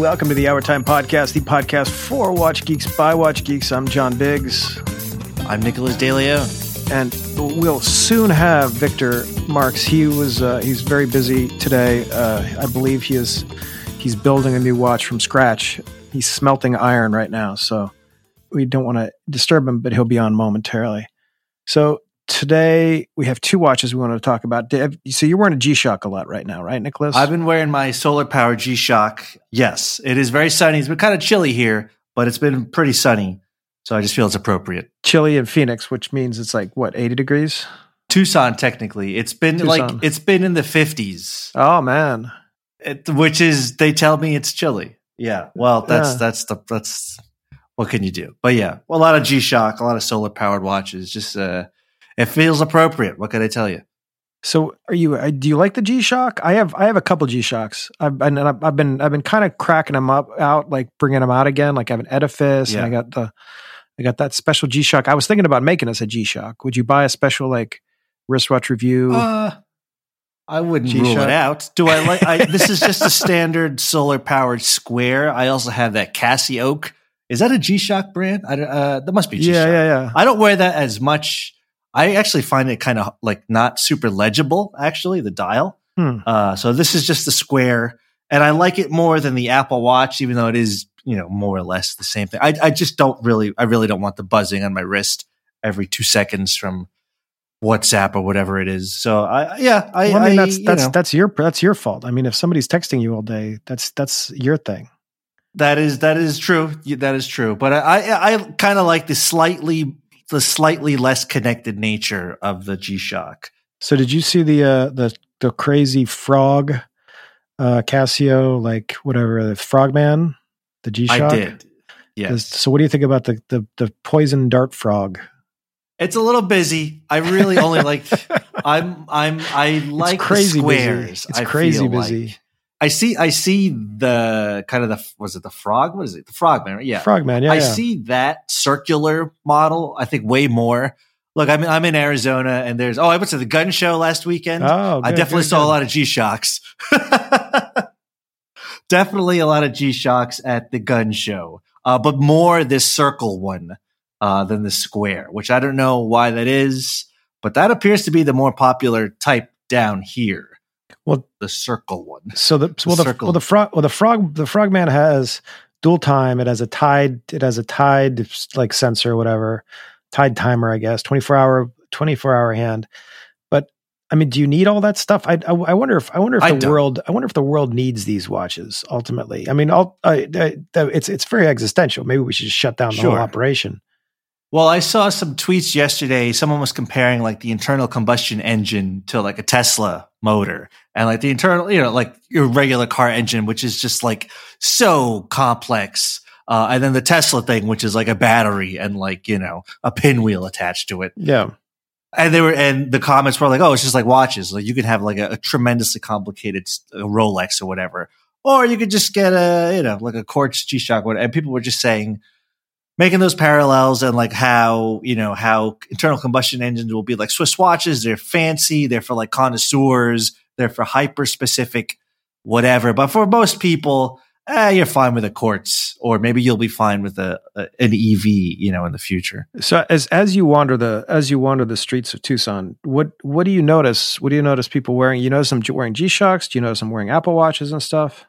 welcome to the Hour Time Podcast, the podcast for Watch Geeks by Watch Geeks. I'm John Biggs. I'm Nicholas DeLeon. And we'll soon have Victor Marks. He was uh, he's very busy today. Uh, I believe he is he's building a new watch from scratch. He's smelting iron right now, so we don't want to disturb him, but he'll be on momentarily. So today we have two watches we want to talk about. So you're wearing a G Shock a lot right now, right, Nicholas? I've been wearing my solar power G Shock. Yes, it is very sunny. It's been kind of chilly here, but it's been pretty sunny. So I just feel it's appropriate. Chilly in Phoenix, which means it's like what, 80 degrees? Tucson, technically. It's been Tucson. like, it's been in the 50s. Oh, man. It, which is, they tell me it's chilly. Yeah. Well, that's, yeah. that's the, that's, what can you do? But yeah, well, a lot of G Shock, a lot of solar powered watches. Just, uh, it feels appropriate. What can I tell you? So, are you? Uh, do you like the G Shock? I have. I have a couple G Shocks. I've been. I've been. I've been kind of cracking them up out, like bringing them out again. Like I have an Edifice, yeah. and I got the. I got that special G Shock. I was thinking about making us a G Shock. Would you buy a special like wristwatch review? Uh, I wouldn't G-Shock? rule it out. Do I like? I, this is just a standard solar powered square. I also have that Casio. Is that a G Shock brand? I, uh, that must be. G-Shock. Yeah, yeah, yeah. I don't wear that as much I actually find it kind of like not super legible, actually, the dial. Hmm. Uh, so this is just the square, and I like it more than the Apple Watch, even though it is, you know, more or less the same thing. I, I just don't really, I really don't want the buzzing on my wrist every two seconds from WhatsApp or whatever it is. So I, yeah, I, well, I mean, that's that's know. that's your that's your fault. I mean, if somebody's texting you all day, that's that's your thing. That is that is true. That is true. But I I, I kind of like the slightly the slightly less connected nature of the G Shock. So did you see the uh, the the crazy frog uh, Casio like whatever the Frogman the G Shock? I did. Yeah. So what do you think about the the the poison dart frog? It's a little busy. I really only like. I'm. I'm. I like it's crazy squares. Busy. It's I crazy busy. Like. I see. I see the kind of the was it the frog? What is it? The frogman? Right? Yeah, frogman. Yeah, I yeah. see that circular model. I think way more. Look, I'm I'm in Arizona, and there's oh, I went to the gun show last weekend. Oh, good, I definitely good, saw good. a lot of G Shocks. definitely a lot of G Shocks at the gun show, uh, but more this circle one uh, than the square, which I don't know why that is, but that appears to be the more popular type down here. Well, the circle one. So the, well, the, well the frog well the frog the frogman has dual time. It has a tide. It has a tide like sensor, whatever tide timer, I guess. Twenty four hour twenty four hour hand. But I mean, do you need all that stuff? I I, I wonder if I wonder if I the don't. world I wonder if the world needs these watches ultimately. I mean, all I, I, it's it's very existential. Maybe we should just shut down the sure. whole operation. Well, I saw some tweets yesterday. Someone was comparing like the internal combustion engine to like a Tesla motor and like the internal, you know, like your regular car engine, which is just like so complex. Uh, and then the Tesla thing, which is like a battery and like, you know, a pinwheel attached to it. Yeah. And they were, and the comments were like, oh, it's just like watches. Like you could have like a, a tremendously complicated Rolex or whatever. Or you could just get a, you know, like a Quartz G Shock. And people were just saying, making those parallels and like how you know how internal combustion engines will be like Swiss watches. They're fancy. They're for like connoisseurs. They're for hyper specific whatever. But for most people, eh, you're fine with a quartz, or maybe you'll be fine with a, a, an EV. You know, in the future. So as as you wander the as you wander the streets of Tucson, what what do you notice? What do you notice people wearing? You notice them wearing G Shocks? Do you notice them wearing Apple watches and stuff?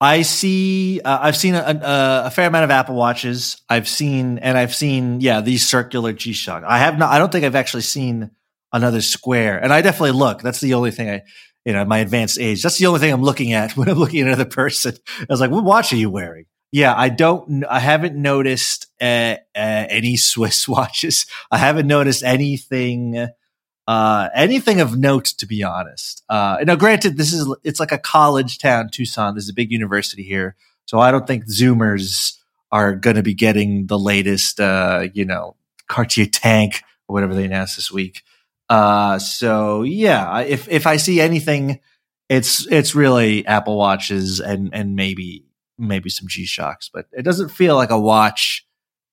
I see. Uh, I've seen a, a, a, fair amount of Apple watches. I've seen, and I've seen, yeah, these circular G Shock. I have not. I don't think I've actually seen another square. And I definitely look. That's the only thing I, you know, my advanced age. That's the only thing I'm looking at when I'm looking at another person. I was like, what watch are you wearing? Yeah, I don't. I haven't noticed uh, uh, any Swiss watches. I haven't noticed anything uh, anything of note, to be honest. Uh, now, granted, this is it's like a college town, Tucson. There's a big university here, so I don't think Zoomers are going to be getting the latest, uh, you know, Cartier tank or whatever they announced this week. Uh, so yeah, if if I see anything, it's it's really Apple watches and and maybe maybe some G Shocks, but it doesn't feel like a watch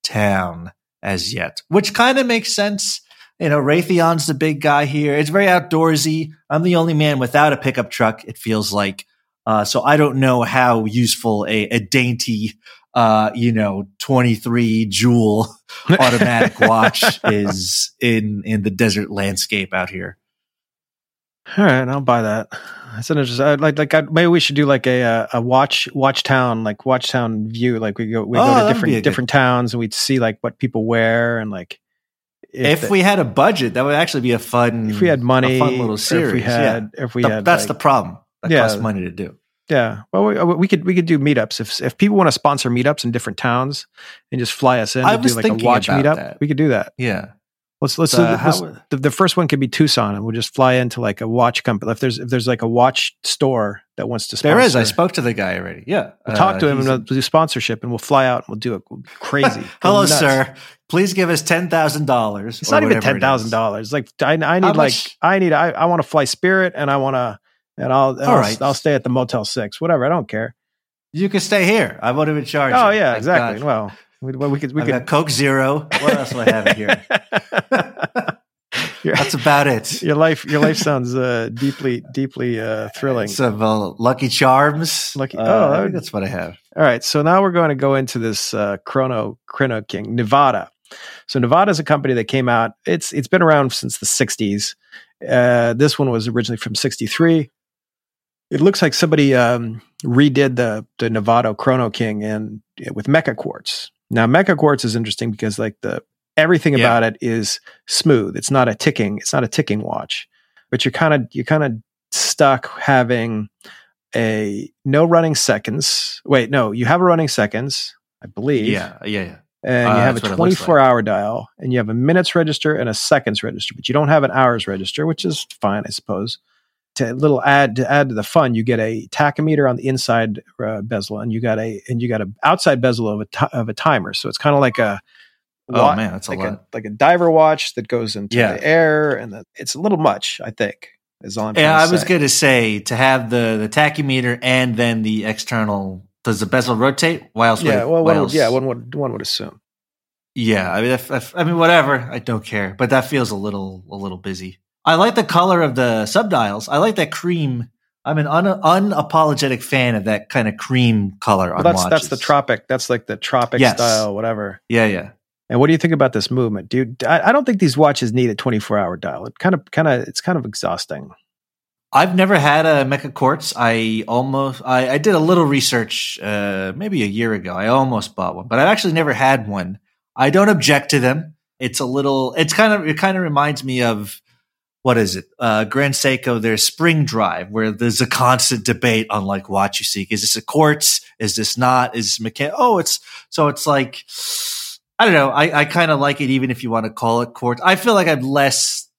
town as yet, which kind of makes sense you know, Raytheon's the big guy here. It's very outdoorsy. I'm the only man without a pickup truck. It feels like, Uh, so I don't know how useful a, a dainty, uh, you know, 23 joule automatic watch is in, in the desert landscape out here. All right, I'll buy that. That's an interesting. I'd like, like, I'd, maybe we should do like a uh, a watch watch town, like watch town view. Like we go we Oh, go to be a different good- different towns and we'd see like what people wear and like If, the- we had a budget, that would actually be a fun, if we had money, a fun little or if we had if we yeah. had that's like- the problem. That Yeah. costs money to do. Yeah, well, we, uh, we could we could do meetups if if people want to sponsor meetups in different towns and just fly us in I to do was like a thinking watch meetup. that. We could do that. Yeah. Let's let's, So do- how- let's- the, the first one could be Tucson, and we'll just fly into like a watch company. If there's if there's like a watch store that wants to sponsor, There is. I spoke to the guy already. Yeah. We'll talk Uh, to him he's- and we'll do sponsorship, and we'll fly out and we'll do it. We'll be crazy. Hello, sir. Please give us ten thousand dollars. It's not even ten thousand dollars. Like I, I need like I need I, I want to fly Spirit, and I want to, and I'll and All I'll, right. I'll stay at the Motel Six, whatever. I don't care. You can stay here. I won't even charge. Oh you. yeah, exactly. well, we, well, we could we I've could. got Coke Zero. What else do I have here? That's about it. your life your life sounds uh, deeply deeply uh, thrilling. Some uh, Lucky Charms. Lucky- Uh, oh, I think that's what I have. All right, so now we're going to go into this uh, Chrono Chrono King Nivada. So Nivada is a company that came out. It's it's been around since the '60s. Uh, this one was originally from '63. It looks like somebody um, redid the the Nivada Chrono King and with Mecha Quartz. Now Mecha Quartz is interesting because like the everything Yeah. about it is smooth. It's not a ticking. It's not a ticking watch, but you're kind of you're kind of stuck having a no running seconds. Wait, no, you have a running seconds, I believe. Yeah, yeah, yeah. And Uh, you have a what it looks 24 hour dial and you have a minutes register and a seconds register, but you don't have an hours register, which is fine, I suppose. To little add to add to the fun, you get a tachometer on the inside uh, bezel and you got a and you got a outside bezel of a of a timer. So it's kind of like a Oh wa- man, that's a like lot. a like a diver watch that goes into Yeah. the air and the, it's a little much, I think. Is all I'm Yeah, I was going to say to have the the tachymeter and then the external. Does the bezel rotate? Why else? Yeah, would, well, one would, else? yeah, one would one would assume. Yeah, I mean, if, if, I mean, whatever. I don't care, but that feels a little a little busy. I like the color of the subdials. I like that cream. I'm an un, unapologetic fan of that kind of cream color Well, on that's watches. that's the tropic. That's like the tropic Yes. style, whatever. Yeah, yeah. And what do you think about this movement, dude? I, I don't think these watches need a 24 hour dial. It kind of, kind of, it's kind of exhausting. I've never had a Mecha Quartz. I almost, I, I did a little research, uh, maybe a year ago. I almost bought one, but I've actually never had one. I don't object to them. It's a little, it's kind of, it kind of reminds me of, what is it? Uh, Grand Seiko, their spring drive, where there's a constant debate on like what you seek. Is this a quartz? Is this not? Is this mechan? Oh, it's, so it's like, I don't know. I, I kind of like it, even if you want to call it quartz. I feel like I'm less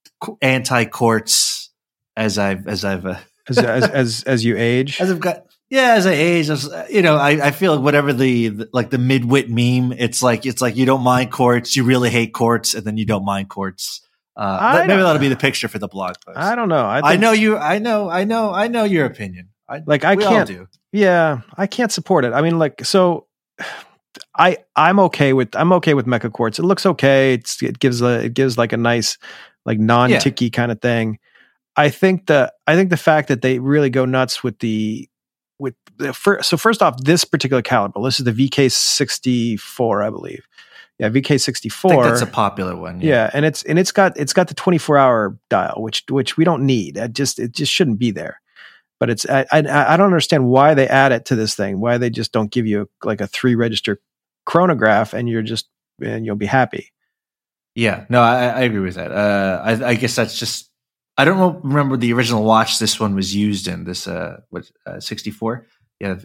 anti quartz as I've as I've uh, As, as, as, as you age, as I've got yeah as I age. As, you know, I, I feel like whatever the, the like the midwit meme. It's like it's like you don't mind quartz, you really hate quartz, and then you don't mind quartz. Uh, that- maybe that'll be the picture for the blog post. I don't know. I, I know you. I know. I know. I know your opinion. I, Like, I can't- do. Yeah, I can't support it. I mean, like, so I I'm okay with I'm okay with Mecha Quartz. It looks okay. It's, it gives a it gives like a nice like non ticky kind of thing. I think the I think the fact that they really go nuts with the with the first. So first off, this particular caliber. This is the VK64, I believe. Yeah, VK64. that's a popular one. yeah, and it's and it's got it's got the 24 hour dial, which which we don't need. It just it just shouldn't be there. But it's I, I I don't understand why they add it to this thing. Why they just don't give you like a three register chronograph and you're just and you'll be happy. Yeah, no, I, I agree with that. Uh, I, I guess that's just I don't remember the original watch this one was used in this uh what uh, 64. Yeah,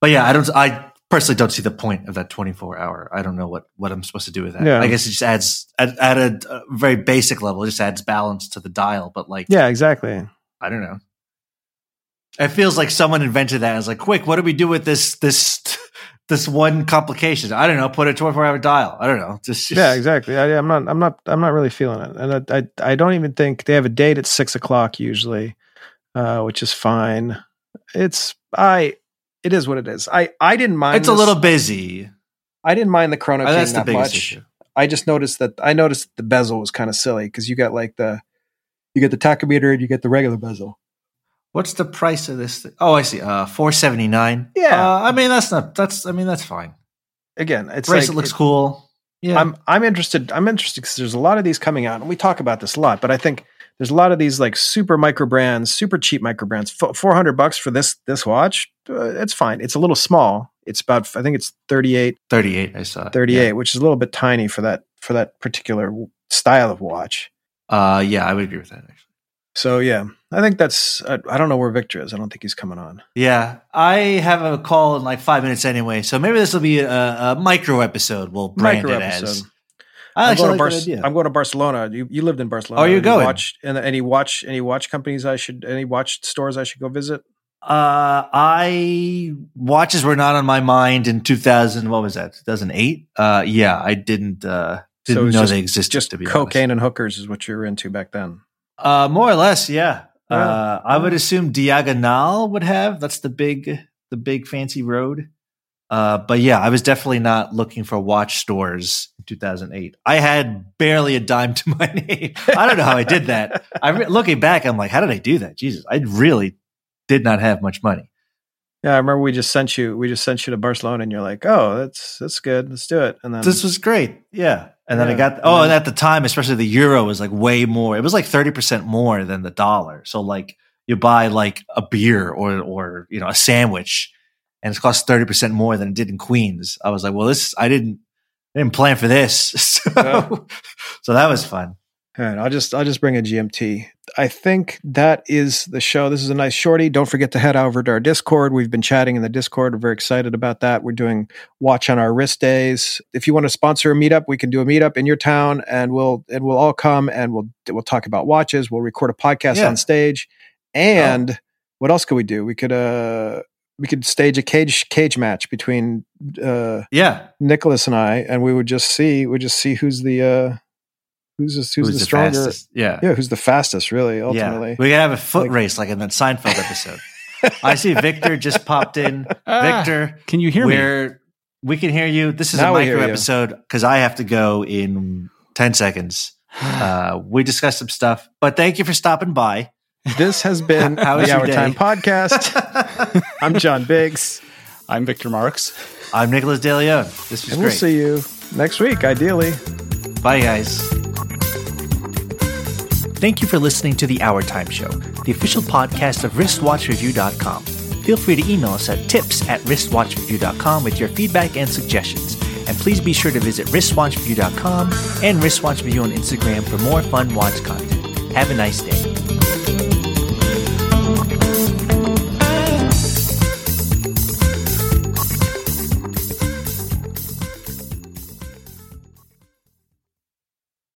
but yeah, I don't. I personally don't see the point of that 24 hour. I don't know what what I'm supposed to do with that. Yeah. I guess it just adds at, at a, a very basic level, it just adds balance to the dial. But like, Yeah, exactly. I don't know. It feels like someone invented that. It's like, quick, what do we do with this this this one complication? I don't know. Put a 24 hour dial. I don't know. Just, just Yeah, exactly. I, I'm not. I'm not. I'm not really feeling it, and I, I. I don't even think they have a date at six o'clock usually, uh, which is fine. It's I. It is what it is. I. I didn't mind. It's a little busy. I didn't mind the Chrono King that's the that biggest much. issue. I just noticed that. I noticed the bezel was kind of silly because you got like the, you get the tachometer and you get the regular bezel. What's the price of this? Thing? Oh, I see. Uh, four seventy nine. Yeah. Uh, I mean that's not. That's. I mean that's fine. Again, it's Bracelet like, looks cool. Yeah. I'm I'm interested. I'm interested because there's a lot of these coming out, and we talk about this a lot. But I think there's a lot of these like super micro brands, super cheap micro brands. Four hundred bucks for this this watch, uh, it's fine. It's a little small. It's about I think it's 38, thirty eight. I saw. 38, Yeah. which is a little bit tiny for that for that particular style of watch. Uh, yeah, I would agree with that. Actually. So yeah, I think that's. I, I don't know where Victor is. I don't think he's coming on. Yeah, I have a call in like five minutes anyway, so maybe this will be a, a micro episode. We'll brand Micro it as. episode. I I'm going, to like Bar- I'm going to Barcelona. You you lived in Barcelona. Oh, you're going? Watch and any watch any watch companies I should any watch stores I should go visit. Uh, I watches were not on my mind in 2000. What was that? 2008. Uh, yeah, I didn't uh didn't it's know just- they existed. Just to be cocaine and hookers is what you were into back then. Uh, more or less, yeah. Yeah. Uh, I would assume Diagonal would have. That's the big, the big fancy road. Uh, but yeah, I was definitely not looking for watch stores in 2008. I had barely a dime to my name. I don't know how I did that. I re- looking back, I'm like, how did I do that? Jesus, I really did not have much money. Yeah, I remember we just sent you. We just sent you to Barcelona, and you're like, "Oh, that's that's good. Let's do it." And then this was great. Yeah. And then I got, oh, and at the time, especially the euro was like way more. It was like 30% more than the dollar. So like you buy like a beer or, or, you know, a sandwich and it costs 30% more than it did in Queens. I was like, well, this, I didn't, I didn't plan for this. So, Yeah. so that was fun. Right, I'll just I'll just bring a GMT. I think that is the show. This is a nice shorty. Don't forget to head over to our Discord. We've been chatting in the Discord. We're very excited about that. We're doing watch on our wrist days. If you want to sponsor a meetup, we can do a meetup in your town, and we'll and we'll all come and we'll we'll talk about watches. We'll record a podcast Yeah. on stage. And what else could we do? We could uh we could stage a cage cage match between uh Yeah. Nicholas and I, and we would just see we just see who's the uh who's the, who's, the, stronger. fastest? Yeah. Yeah, who's the fastest, really, ultimately. Yeah. We could have a foot Like- race like in that Seinfeld episode. I see Victor just popped in. Ah, Victor, can you hear me? we can hear you. This is Now a micro episode because I have to go in 10 seconds. Uh, we discussed some stuff, but thank you for stopping by. This has been How the your Hour day? Time Podcast. I'm John Biggs, I'm Victor Marks. I'm Nicholas DeLeon. This was and we'll see you next week, ideally. Bye, guys. Thank you for listening to The Hour Time Show, the official podcast of wristwatchreview.com. Feel free to email us at tips at wristwatchreview.com with your feedback and suggestions. And please be sure to visit wristwatchreview.com and wristwatchreview on Instagram for more fun watch content. Have a nice day.